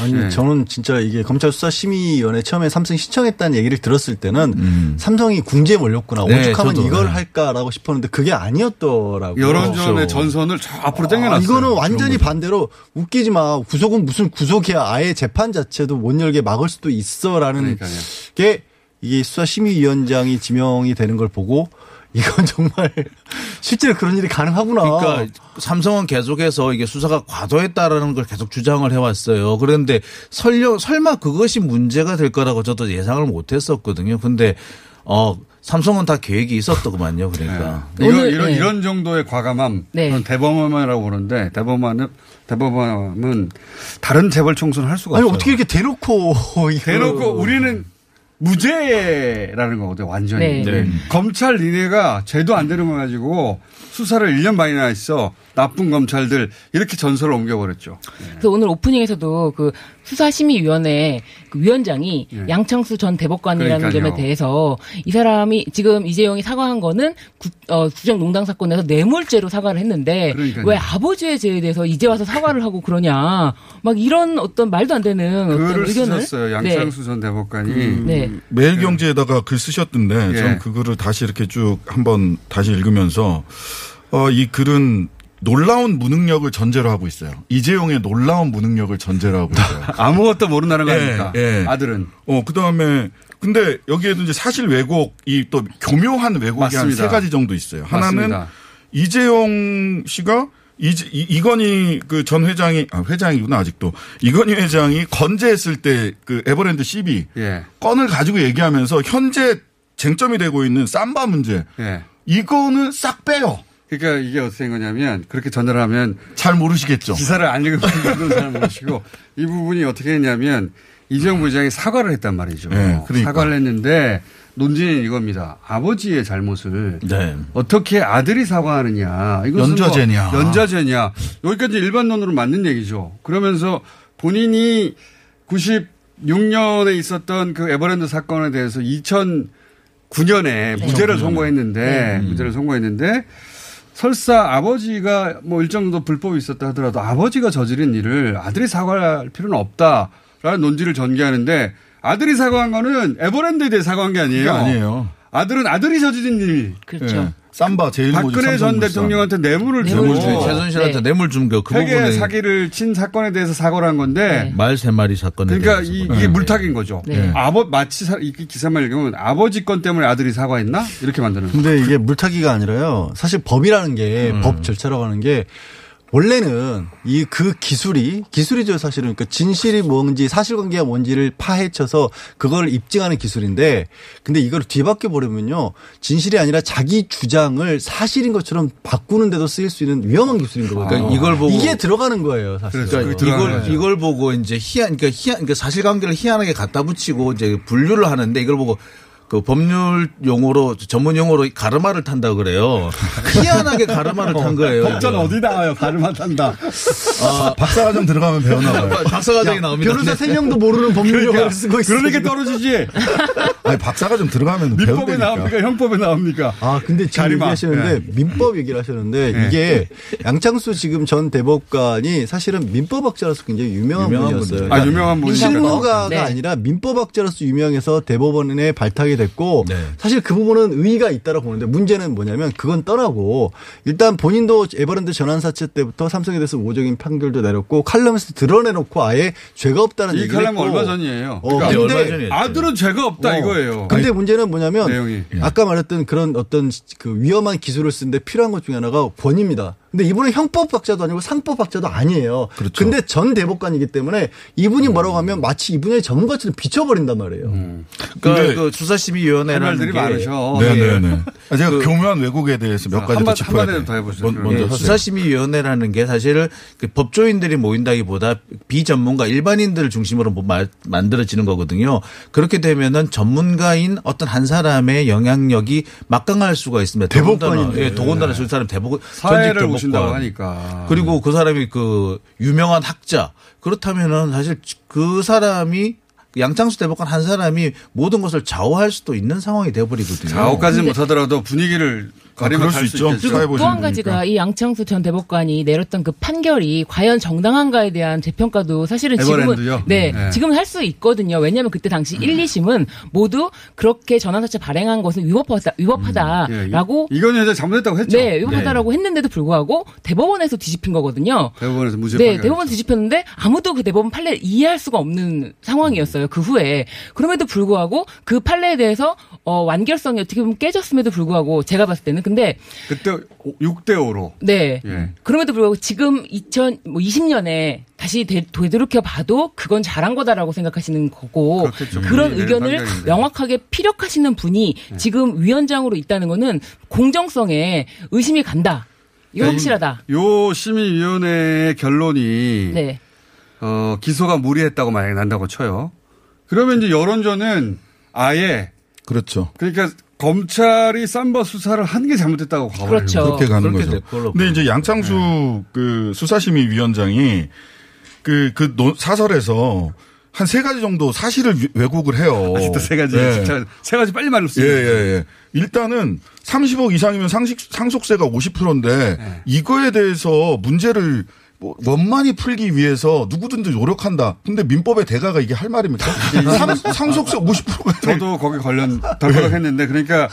아니 네. 저는 진짜 이게 검찰 수사 심의위원회 처음에 삼성이 신청했다는 얘기를 들었을 때는 음. 삼성이 궁지에 몰렸구나 네, 오죽하면 저도, 이걸 네. 할까라고 싶었는데 그게 아니었더라고요. 여론전의 그렇죠. 전선을 저 앞으로 아, 당겨놨어요. 이거는 완전히 반대로 웃기지 마. 구속은 무슨 구속이야. 아예 재판 자체도 못 열게 막을 수도 있어라는 그러니까요. 게 이게 수사심의위원장이 지명이 되는 걸 보고 이건 정말 [LAUGHS] 실제로 그런 일이 가능하구나. 그러니까 삼성은 계속해서 이게 수사가 과도했다라는 걸 계속 주장을 해왔어요. 그런데 설령 설마 그것이 문제가 될 거라고 저도 예상을 못했었거든요. 근데 어 삼성은 다 계획이 있었더구만요. 그러니까 이런, 오늘, 이런, 네. 이런 정도의 과감함, 네. 대범함이라고 보는데 대범함은 대범함은 다른 재벌 총수는 할 수가 아니 없어요. 어떻게 이렇게 대놓고 [LAUGHS] 이거- 대놓고 우리는 무죄라는 거거든요, 완전히. 네. 네. 검찰 니네가 죄도 안 되는 거 가지고 수사를 1년 반이나 했어. 나쁜 검찰들 이렇게 전설을 옮겨버렸죠. 그래서 오늘 오프닝에서도 그 수사심의위원회 그 위원장이 예. 양창수 전 대법관이라는 그러니까요. 점에 대해서 이 사람이 지금 이재용이 사과한 거는 구, 어, 구정농단 사건에서 뇌물죄로 사과를 했는데 그러니까요. 왜 아버지의 죄에 대해서 이제 와서 사과를 하고 그러냐 막 이런 어떤 말도 안 되는 어떤 글을 의견을 쓰셨어요. 네. 양창수 전 대법관이. 네. 매일경제에다가 글 쓰셨던데 예. 전 그거를 다시 이렇게 쭉 한번 다시 읽으면서 어, 이 글은 놀라운 무능력을 전제로 하고 있어요. 이재용의 놀라운 무능력을 전제로 하고 있어요. [LAUGHS] 아무것도 모른다는 거 예, 아닙니까? 예. 아들은. 어, 그 다음에 근데 여기에도 이제 사실 왜곡이 또 교묘한 왜곡이 한. 세 가지 정도 있어요. 하나는 맞습니다. 이재용 씨가 이제 이- 이건희 그 전 회장이 아 회장이구나 아직도 이건희 회장이 건재했을 때 그 에버랜드 CB 예. 건을 가지고 얘기하면서 현재 쟁점이 되고 있는 삼바 문제 예. 이거는 싹 빼요. 그러니까 이게 어떻게 된 거냐면 그렇게 전달을 하면 잘 모르시겠죠. 기사를 안 읽은 분들은 잘 모르시고 이 부분이 어떻게 했냐면 이재용 부장이 사과를 했단 말이죠. 네, 그러니까. 사과를 했는데 논지는 이겁니다. 아버지의 잘못을 네. 어떻게 아들이 사과하느냐. 이것은 연좌제냐. 뭐 연좌제냐. 여기까지 일반론으로 맞는 얘기죠. 그러면서 본인이 96년에 있었던 그 에버랜드 사건에 대해서 2009년에 무죄를 선고했는데 무죄를 선고했는데 설사 아버지가 뭐 일정 정도 불법이 있었다 하더라도 아버지가 저지른 일을 아들이 사과할 필요는 없다라는 논지를 전개하는데 아들이 사과한 거는 에버랜드에 대해 사과한 게 아니에요. 아니에요. 아들은 아들이 저지른 일. 그렇죠. 예. 삼바 제일 박근혜 전 대통령한테 뇌물을 뇌물 주고 주고 최순실한테 뇌물 준거 그 회계 부분에 사기를 친 사건에 대해서 사과를 한 건데 말세 마리 사건에 그러니까 대해서. 이, 이게 네. 물타기인 거죠. 네. 아버 마치 사, 이 기사만 읽으면 아버지 건 때문에 아들이 사과했나 이렇게 만드는. 거예요. 근데 이게 물타기가 아니라요. 사실 법이라는 게 음. 법 절차라고 하는 게 원래는 이 그 기술이 기술이죠 사실은 그러니까 진실이 뭔지 사실관계가 뭔지를 파헤쳐서 그걸 입증하는 기술인데 근데 이걸 뒤바뀌어 버리면요 진실이 아니라 자기 주장을 사실인 것처럼 바꾸는데도 쓰일 수 있는 위험한 기술인 거거든요. 그러니까 이걸 보고 이게 들어가는 거예요 사실. 그러니까 이걸 이걸 보고 이제 희한 그러니까 희한 그러니까 사실관계를 희한하게 갖다 붙이고 이제 분류를 하는데 이걸 보고 그 법률 용어로 전문 용어로 가르마를 탄다 그래요. 희한하게 가르마를 탄 거예요. 법전. 어디 나와요? 가르마 탄다. 아, 박사과정 들어가면 배우나 봐요. [LAUGHS] 박사과정이 나옵니다. 변호사 세 명도 모르는 법률 용어를 쓰고 있어요. 그러니까 떨어지지. [LAUGHS] 아니 박사과정 들어가면 민법에. 나옵니까? 형법에 나옵니까? 아, 근데 지금 가리마. 얘기하셨는데 네. 민법 얘기를 하셨는데 네. 이게 양창수 지금 전 대법관이 사실은 민법학자로서 굉장히 유명한, 유명한 분이었어요. 아, 유명한 분이죠. 실무가가 네. 아니라 민법학자로서 유명해서 대법원에 발탁이 됐고 네. 사실 그 부분은 의의가 있다라고 보는데 문제는 뭐냐면 그건 떠나고 일단 본인도 에버랜드 전환 사채 때부터 삼성에 대해서 우호적인 판결도 내렸고 칼럼에서 드러내놓고 아예 죄가 없다는 이 얘기를 칼럼은 했고 얼마 전이에요. 어, 그러니까 근데. 아들은 죄가 없다 어. 이거예요. 근데 문제는 뭐냐면 내용이. 아까 말했던 그런 어떤 그 위험한 기술을 쓰는데 필요한 것 중에 하나가 권위입니다. 근데 이분은 형법학자도 아니고 상법학자도 아니에요. 그렇죠. 근데 전 대법관이기 때문에 이분이 뭐라고 하면 마치 이분의 전문가처럼 비춰버린단 말이에요. 그러니까 그 수사심의위원회라는 할 말들이 게 많으셔. 네네네. 아, 제가 그- 교묘한 왜곡에 대해서 몇 가지 짚어야 돼요. 더 해보시죠. 먼- 먼저 예, 하세요. 수사심의위원회라는 게 사실은 그 법조인들이 모인다기보다 비전문가 일반인들을 중심으로 뭐 마- 만들어지는 거거든요. 그렇게 되면은 전문가인 어떤 한 사람의 영향력이 막강할 수가 있습니다. 대법관인데. 예, 더군다나 저 사람 대법 전직 보신다고 대법관. 하니까. 그리고 그 사람이 그 유명한 학자 그렇다면은 사실 그 사람이 양창수 대법관 한 사람이 모든 것을 좌우할 수도 있는 상황이 되어버리거든요. 좌우까지는 못하더라도 분위기를 가리면 그럴 수 있죠. 그리고 또한 보시는 가지가. 이 양창수 전 대법관이 내렸던 그 판결이 과연 정당한가에 대한 재평가도 사실은 지금은 에버랜드요? 네, 네. 지금 할 수 있거든요. 왜냐하면 그때 당시 1, 2심은 모두 그렇게 전환사채 발행한 것은 위법하다, 예, 위법하다라고 이- 이건 여자 잘못했다고 했죠. 네, 위법하다라고 했는데도 불구하고 대법원에서 뒤집힌 거거든요. 대법원에서 무죄 네, 판결. 대법원 뒤집혔는데 아무도 그 대법원 판례를 이해할 수가 없는 상황이었어요. 그 후에. 그럼에도 불구하고 그 판례에 대해서 어, 완결성이 어떻게 보면 깨졌음에도 불구하고 제가 봤을 때는 근데 그때 6대 5로. 네. 예. 그럼에도 불구하고 지금 2020년에 다시 되, 되돌이켜 봐도 그건 잘한 거다라고 생각하시는 거고 그렇겠죠. 그런 네, 의견을. 명확하게 피력하시는 분이 지금 위원장으로 있다는 거는 공정성에 의심이 간다. 이거 그러니까 확실하다. 이- 요 심의위원회의 결론이 네. 어, 기소가 무리했다고 만약에 난다고 쳐요. 그러면 이제 여론조는 아예 그렇죠. 그러니까 검찰이 쌈바 수사를 한 게 잘못됐다고 가버려요. 그렇죠. 그렇게 가는 그렇게 거죠. 근데 이제 양창수 그 수사심의 위원장이 그, 그 노- 사설에서 한 세 가지 정도 사실을 위- 왜곡을 해요. 아직도 세 가지, 예. 진짜 세 가지 빨리 말로 예, 쓰요 예, 예. 일단은 30억 이상이면 상식, 상속세가 50%인데 네. 이거에 대해서 문제를 뭐 원만히 풀기 위해서 누구든지 노력한다. 근데 민법의 대가가 이게 할 말입니까? 상, 상속세 50%가 저도 거기 관련 덜덜 했는데 그러니까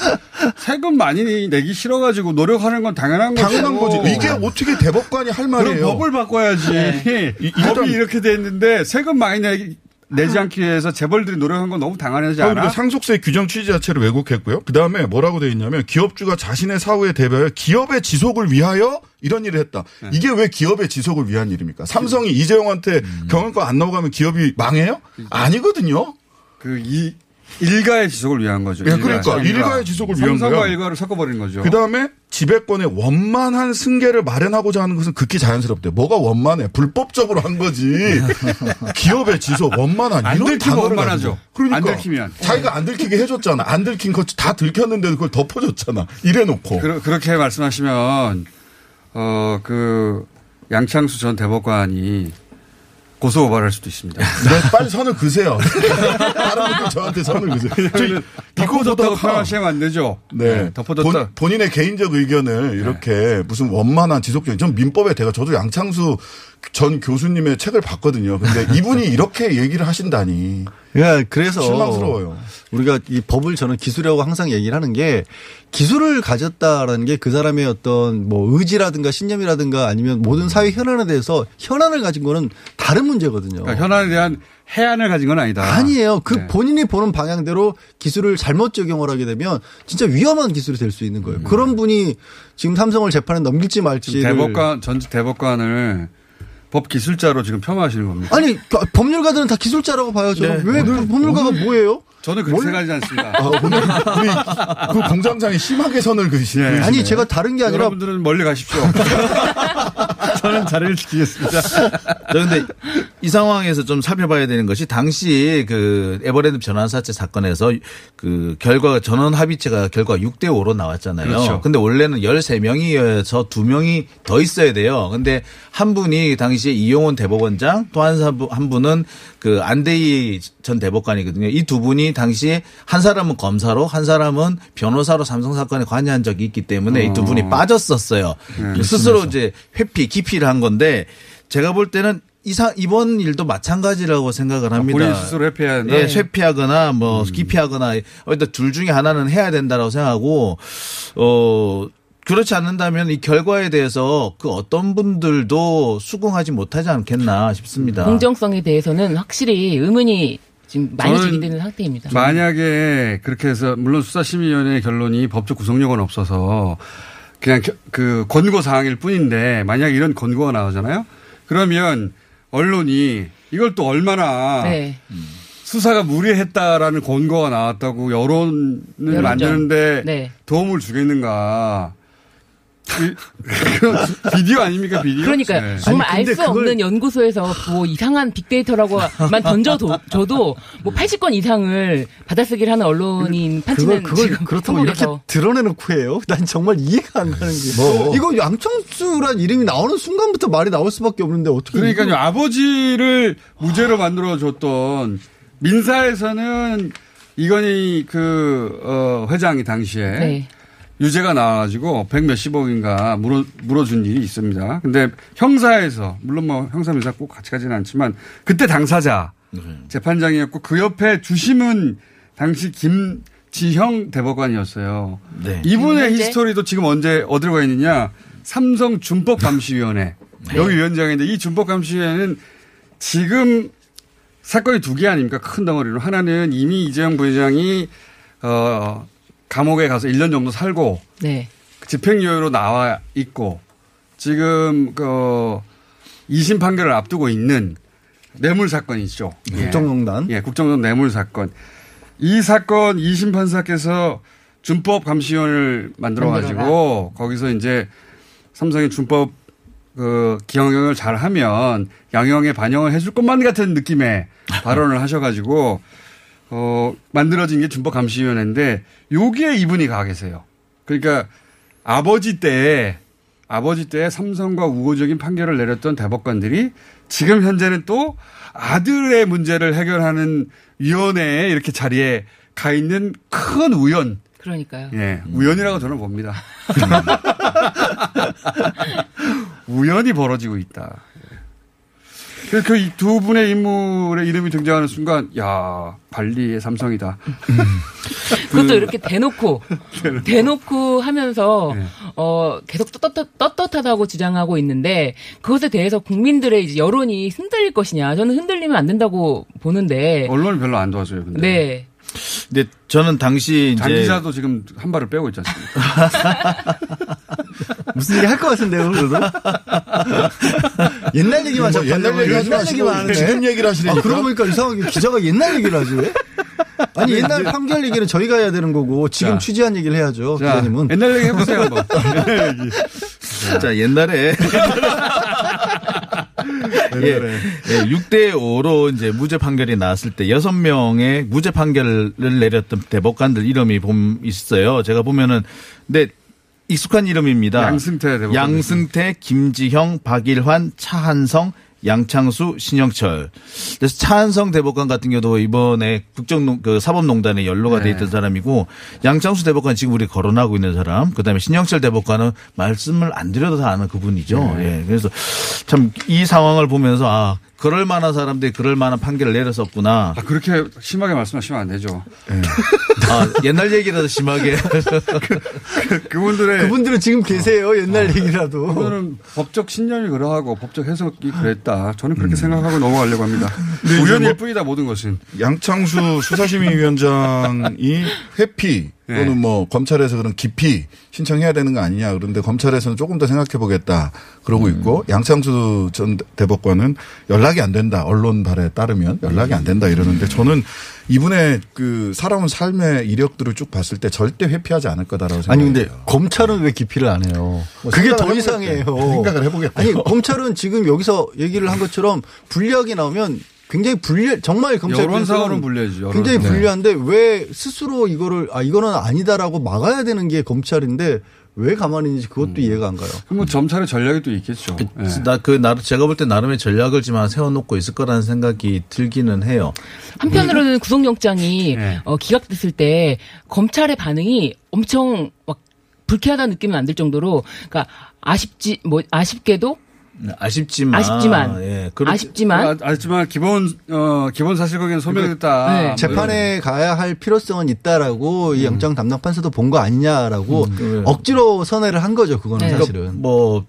세금 많이 내기 싫어가지고 노력하는 건 당연한 거죠. 당연한 거지. 이게 어떻게 대법관이 할 말이에요? 그럼 법을 바꿔야지. 네. 이- 일단- 법이 이렇게 돼 있는데 세금 많이 내기 내지 않기 위해서 재벌들이 노력한 건 너무 당연하지 그러니까 않아? 상속세 규정 취지 자체를 왜곡했고요. 그 다음에 뭐라고 돼 있냐면 기업주가 자신의 사후에 대비하여 기업의 지속을 위하여 이런 일을 했다. 네. 이게 왜 기업의 지속을 위한 일입니까? 삼성이 이재용한테 경영권 안 넘어가면 기업이 망해요? 아니거든요. 그 이 일가의 지속을 위한 거죠. 예, 그러니까 일가 의 지속을 위한 삼성과 거야. 일가를 섞어버린 거죠. 그 다음에 지배권의 원만한 승계를 마련하고자 하는 것은 극히 자연스럽대. 뭐가 원만해? 불법적으로 한 거지. [LAUGHS] 기업의 지속 원만한 안 이런 들키면 원만하죠. 그러니까 안 들키면. 자기가 안 들키게 해줬잖아. 안 들킨 거 다 들켰는데도 그걸 덮어줬잖아. 이래놓고. 그러, 그렇게 말씀하시면 어 그 양창수 전 대법관이 고소 고발할 수도 있습니다. [LAUGHS] 네, 빨리 선을 그세요. [LAUGHS] 다른 분들 저한테 선을 그세요. 저 덮어뒀다고 표현하시면 안 되죠. 네. 덮어뒀다. 본, 인의 개인적 의견을 이렇게 무슨 원만한 지속적인, 전 민법에 대가 저도 양창수 전 교수님의 책을 봤거든요. 근데 [LAUGHS] 이분이 이렇게 얘기를 하신다니. 예, 그래서 실망스러워요. 우리가 이 법을 저는 기술이라고 항상 얘기를 하는 게 기술을 가졌다라는 게 그 사람의 어떤 뭐 의지라든가 신념이라든가 아니면 모든 사회 현안에 대해서 현안을 가진 거는 다른 문제거든요. 그러니까 현안에 대한 해안을 가진 건 아니다. 아니에요. 그 네. 본인이 보는 방향대로 기술을 잘못 적용을 하게 되면 진짜 위험한 기술이 될 수 있는 거예요. 그런 분이 지금 삼성을 재판에 넘길지 말지. 대법관 전직 대법관을 법 기술자로 지금 폄하하시는 겁니다. 아니 그 법률가들은 다 기술자라고 봐요. 저는 네. 왜 오늘- 법률가가 오늘- 뭐예요? 저는 그렇게 생각하지 않습니다. 아, 오늘 우리 그 공장장이 심하게 선을 그으시네. 아니 제가 다른 게 아니라 여러분들은 멀리 가십시오. [LAUGHS] 저는 자리를 지키겠습니다. 그런데 이 상황에서 좀 살펴봐야 되는 것이 당시 그 에버랜드 전환사채 사건에서 그 결과가 전원 합의체가 결과 6대 5로 나왔잖아요. 그렇죠. 근데 원래는 13명이어서 2명이 더 있어야 돼요. 근데 한 분이 당시에 이용원 대법원장 또한 분은 그 안대희 전 대법관이거든요. 이 두 분이 당시에 한 사람은 검사로 한 사람은 변호사로 삼성 사건에 관여한 적이 있기 때문에 이두 분이 빠졌었어요. 네, 스스로 이제 회피, 기피를 한 건데 제가 볼 때는 이상 이번 일도 마찬가지라고 생각을 합니다. 본인 스스로 회피해야 된다? 예, 회피하거나 뭐 기피하거나 일단 둘 중에 하나는 해야 된다라고 생각하고 어 그렇지 않는다면 이 결과에 대해서 그 어떤 분들도 수긍하지 못하지 않겠나 싶습니다. 공정성에 대해서는 확실히 의문이 지금 많이 제기되는 상태입니다. 만약에 그렇게 해서 물론 수사심의위원회의 결론이 법적 구속력은 없어서 그냥 겨- 그 권고 사항일 뿐인데 만약 이런 권고가 나오잖아요. 그러면 언론이 이걸 또 얼마나 네. 수사가 무리했다라는 권고가 나왔다고 여론을 여론전. 만드는데 네. 도움을 주겠는가. 이- 그건 비디오 아닙니까 비디오? 그러니까요. 네. 정말 알 수 없는 연구소에서 뭐 이상한 빅데이터라고만 던져줘도 뭐 80건 이상을 받아쓰기를 하는 언론인 판치는 그걸, 그걸 지금 그렇다고. 이렇게 드러내놓고 해요? [LAUGHS] 난 정말 이해가 안 가는 게. 뭐. 이거 양청수란 이름이 나오는 순간부터 말이 나올 수밖에 없는데 어떻게. 그러니까요. 이거- 아버지를 무죄로 만들어 줬던 민사에서는 이건희 그, 어, 회장이 당시에 네. 유죄가 나와가지고 백 몇십억인가 물어, 물어준 일이 있습니다. 근데 형사에서, 물론 뭐 형사 민사 꼭 같이 가지는 않지만 그때 당사자 재판장이었고 그 옆에 주심은 당시 김지형 대법관이었어요. 네. 이분의? 히스토리도 지금 언제 어디로 가 있느냐? 삼성 준법감시위원회 여기 위원장인데 이 준법감시위원회는 지금 사건이 두 개 아닙니까? 큰 덩어리로 하나는 이미 이재용 부회장이 어 감옥에 가서 1년 정도 살고 네. 집행유예로 나와 있고 지금 그 2심 판결을 앞두고 있는 뇌물 사건이죠. 예. 국정농단. 예, 국정농단 뇌물 사건. 이 사건 2심 판사께서 준법 감시원을 만들어 가지고 거기서 이제 삼성의 준법 그 기형을 잘 하면 양형에 반영을 해줄 것만 같은 느낌의 [LAUGHS] 발언을 하셔가지고 어 만들어진 게 준법 감시위원회인데 여기에 이분이 가 계세요. 그러니까 아버지 때 아버지 때 삼성과 우호적인 판결을 내렸던 대법관들이 지금 현재는 또 아들의 문제를 해결하는 위원회에 이렇게 자리에 가 있는 큰 우연. 그러니까요. 예, 우연이라고 저는 봅니다. [LAUGHS] 우연이 벌어지고 있다. 그두 분의 인물의 이름이 등장하는 순간, 야 발리의 삼성이다. [LAUGHS] 그것도 이렇게 대놓고 대놓고 하면서 네. 어 계속 떳떳, 떳떳하다고 주장하고 있는데 그것에 대해서 국민들의 이제 여론이 흔들릴 것이냐 저는 흔들리면 안 된다고 보는데 언론이 별로 안 도와줘요. 근데. 네 근데 저는 당시 장 이제 기자도 지금 한 발을 빼고 있지 않습니까? [LAUGHS] 무슨 얘기 할 것 같은데요, 그래도? [LAUGHS] 옛날 얘기만 뭐 자꾸 옛날 얘기 하지 옛날 얘기만 하네. 지금 얘기를 하시려니까. 아, 그러고 보니까 이상하게 기자가 옛날 얘기를 하죠, 왜? 아니, 옛날 판결 얘기는 저희가 해야 되는 거고, 지금 자. 취재한 얘기를 해야죠, 자, 기자님은. 옛날 얘기 해보세요, 한번. [LAUGHS] 옛날 얘기. 자, 옛날에. 예, 예, 6대 5로 이제 무죄 판결이 나왔을 때 6명의 무죄 판결을 내렸던 대법관들 이름이 봄 있어요. 제가 보면은 근데 익숙한 이름입니다. 양승태 대법관. 양승태, 김지형, 박일환, 차한성, 양창수, 신영철. 그래서 차한성 대법관 같은 경우도 이번에 국정 그 사법농단에 연루가 돼 네. 있던 사람이고 양창수 대법관 지금 우리 거론하고 있는 사람. 그다음에 신영철 대법관은 말씀을 안 드려도 다 아는 그분이죠. 네. 예. 그래서 참 이 상황을 보면서 아 그럴 만한 사람들이 그럴 만한 판결을 내렸었구나. 아, 그렇게 심하게 말씀하시면 안 되죠. 아, 옛날 얘기라도 심하게. [LAUGHS] 그분들의. 그분들은 지금 계세요, 옛날 얘기라도. 그거는 법적 신념이 그러하고 법적 해석이 그랬다. 저는 그렇게 생각하고 넘어가려고 합니다. [LAUGHS] 이제 우연일 뭐 뿐이다, 모든 것은. 양창수 수사심의위원장이 회피 또는 네. 뭐 검찰에서 그런 기피 신청해야 되는 거 아니냐 그런데 검찰에서는 조금 더 생각해 보겠다 그러고 있고 양창수 전 대법관은 연락이 안 된다 언론 발에 따르면 연락이 안 된다 이러는데 저는 이분의 그 살아온 삶의 이력들을 쭉 봤을 때 절대 회피하지 않을 거다라고 아니 생각해요. 근데 검찰은 왜 기피를 안 해요? 뭐 그게 더 이상해요. 생각을 해보겠다. 아니 검찰은 지금 여기서 얘기를 한 것처럼 불리하게 나오면 굉장히 불리 정말 검찰 여론상으로는 입장에서는 불리하죠. 여론. 굉장히 네. 불리한데 왜 스스로 이거를 아 이거는 아니다라고 막아야 되는 게 검찰인데 왜 가만히 있는지 그것도 이해가 안 가요. 그럼 뭐 점찰의 전략이 또 있겠죠. 예. 나그 나름 제가 볼 때 나름의 전략을 지만 세워놓고 있을 거라는 생각이 들기는 해요. 한편으로는 구속영장이 네. 어, 기각됐을 때 검찰의 반응이 엄청 막 불쾌하다는 느낌은 안 들 정도로 그러니까 아쉽지 뭐 아쉽게도 아쉽지만 아쉽지만 예, 그렇- 아쉽지만 아, 아쉽지만 기본 어 기본 사실관계는 소멸됐다. 네. 뭐 재판에 가야 할 필요성은 있다라고 이 영장 담당 판사도 본 거 아니냐라고 음. 억지로 선회를 한 거죠. 그거는 네. 사실은. 뭐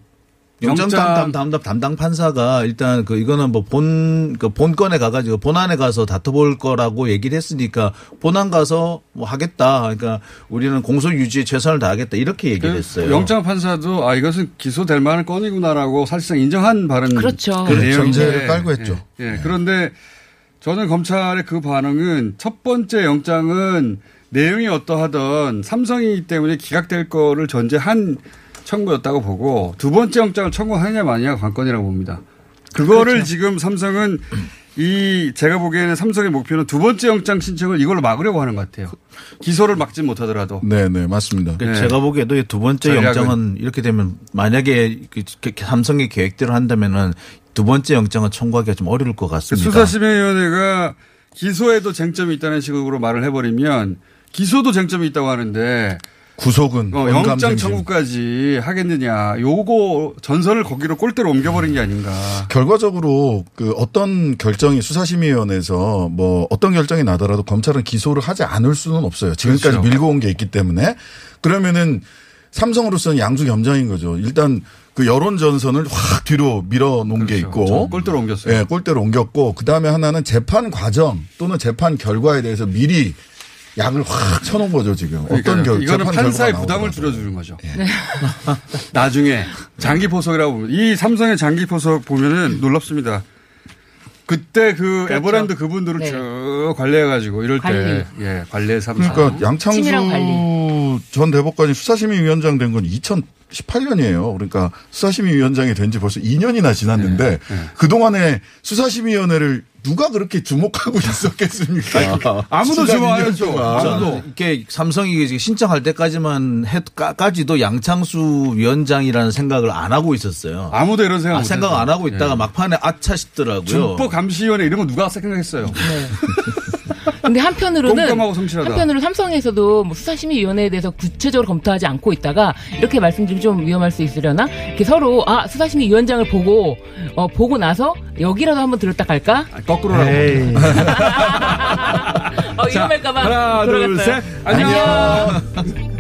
영장 영장- 담당, 담당 담당 판사가 일단 그 이거는 뭐 본 그 본건에 가가지고 본안에 가서 다퉈볼 거라고 얘기를 했으니까 본안 가서 뭐 하겠다. 그러니까 우리는 공소 유지에 최선을 다하겠다 이렇게 얘기를 그 했어요. 영장 판사도 아 이것은 기소될 만한 건이구나라고 사실상 인정한 발언 그렇죠. 그그 내용인데. 전제를 깔고 했죠. 예, 예. 그런데 저는 검찰의 그 반응은 첫 번째 영장은 내용이 어떠하던 삼성이기 때문에 기각될 거를 전제한 청구였다고 보고 두 번째 영장을 청구하느냐 마느냐가 관건이라고 봅니다. 그거를 그렇죠. 지금 삼성은 이 제가 보기에는 삼성의 목표는 두 번째 영장 신청을 이걸로 막으려고 하는 것 같아요. 기소를 막지 못하더라도. 네, 네, 맞습니다. 그러니까 네. 제가 보기에도 이두 번째 전략은- 영장은 이렇게 되면 만약에 그 삼성의 계획대로 한다면은 두 번째 영장은 청구하기가 좀 어려울 것 같습니다. 수사심의위원회가 기소에도 쟁점이 있다는 식으로 말을 해버리면 기소도 쟁점이 있다고 하는데 구속은 어, 영장. 청구까지 하겠느냐. 요거 전선을 거기로 꼴대로 옮겨버린 게 아닌가. 결과적으로 그 어떤 결정이 수사심의위원회에서 뭐 어떤 결정이 나더라도 검찰은 기소를 하지 않을 수는 없어요. 지금까지 그렇죠. 밀고 온 게 있기 때문에 그러면은 삼성으로서는 양수겸장인 거죠. 일단 그 여론 전선을 확 뒤로 밀어 놓은 게 있고 그렇죠. 꼴대로 옮겼어요. 예, 꼴대로 옮겼고 그 다음에 하나는 재판 과정 또는 재판 결과에 대해서 미리 약을 확 쳐놓은 거죠 지금. 어떤 그러니까요. 결, 이거는 판사의 결과가 부담을. 줄여주는 거죠. [LAUGHS] 나중에 장기 포석이라고 보면 이 삼성의 장기 포석 보면은 놀랍습니다. 그때 그 그렇죠. 에버랜드 그분들을 네. 쭉 관리해가지고 이럴 관리. 때 예, 관리의 삼성. 그러니까 관리. 전 대법관이 수사심의위원장 된 건 2018년이에요. 그러니까 수사심의위원장이 된 지 벌써 2년이나 지났는데 네. 그동안에 수사심의위원회를 누가 그렇게 주목하고 [LAUGHS] 있었겠습니까? 아 무도 시간 주목 안 2년 했죠. 동안. 아무도. 이렇게 삼성이 신청할 때까지만 해까지도 양창수 위원장이라는 생각을 안 하고 있었어요. 아무도 이런 생각 아, 못 생각. 안 하고 있다가 예. 막판에 아차 싶더라고요. 준법 감시위원회 이런 거 누가 생각했어요. 근데 한편으로는. 한편으로 삼성에서도 뭐 수사심의위원회에 대해서 구체적으로 검토하지 않고 있다가 이렇게 말씀드리면 좀 위험할 수 있으려나 이렇게 서로 아 수사심의위원장을 보고 어 보고 나서 여기라도 한번 들었다 갈까? 거꾸로라고. [LAUGHS] 어, 위험할까봐 하나, 둘, 돌아갔어요. 셋. 안녕. [LAUGHS]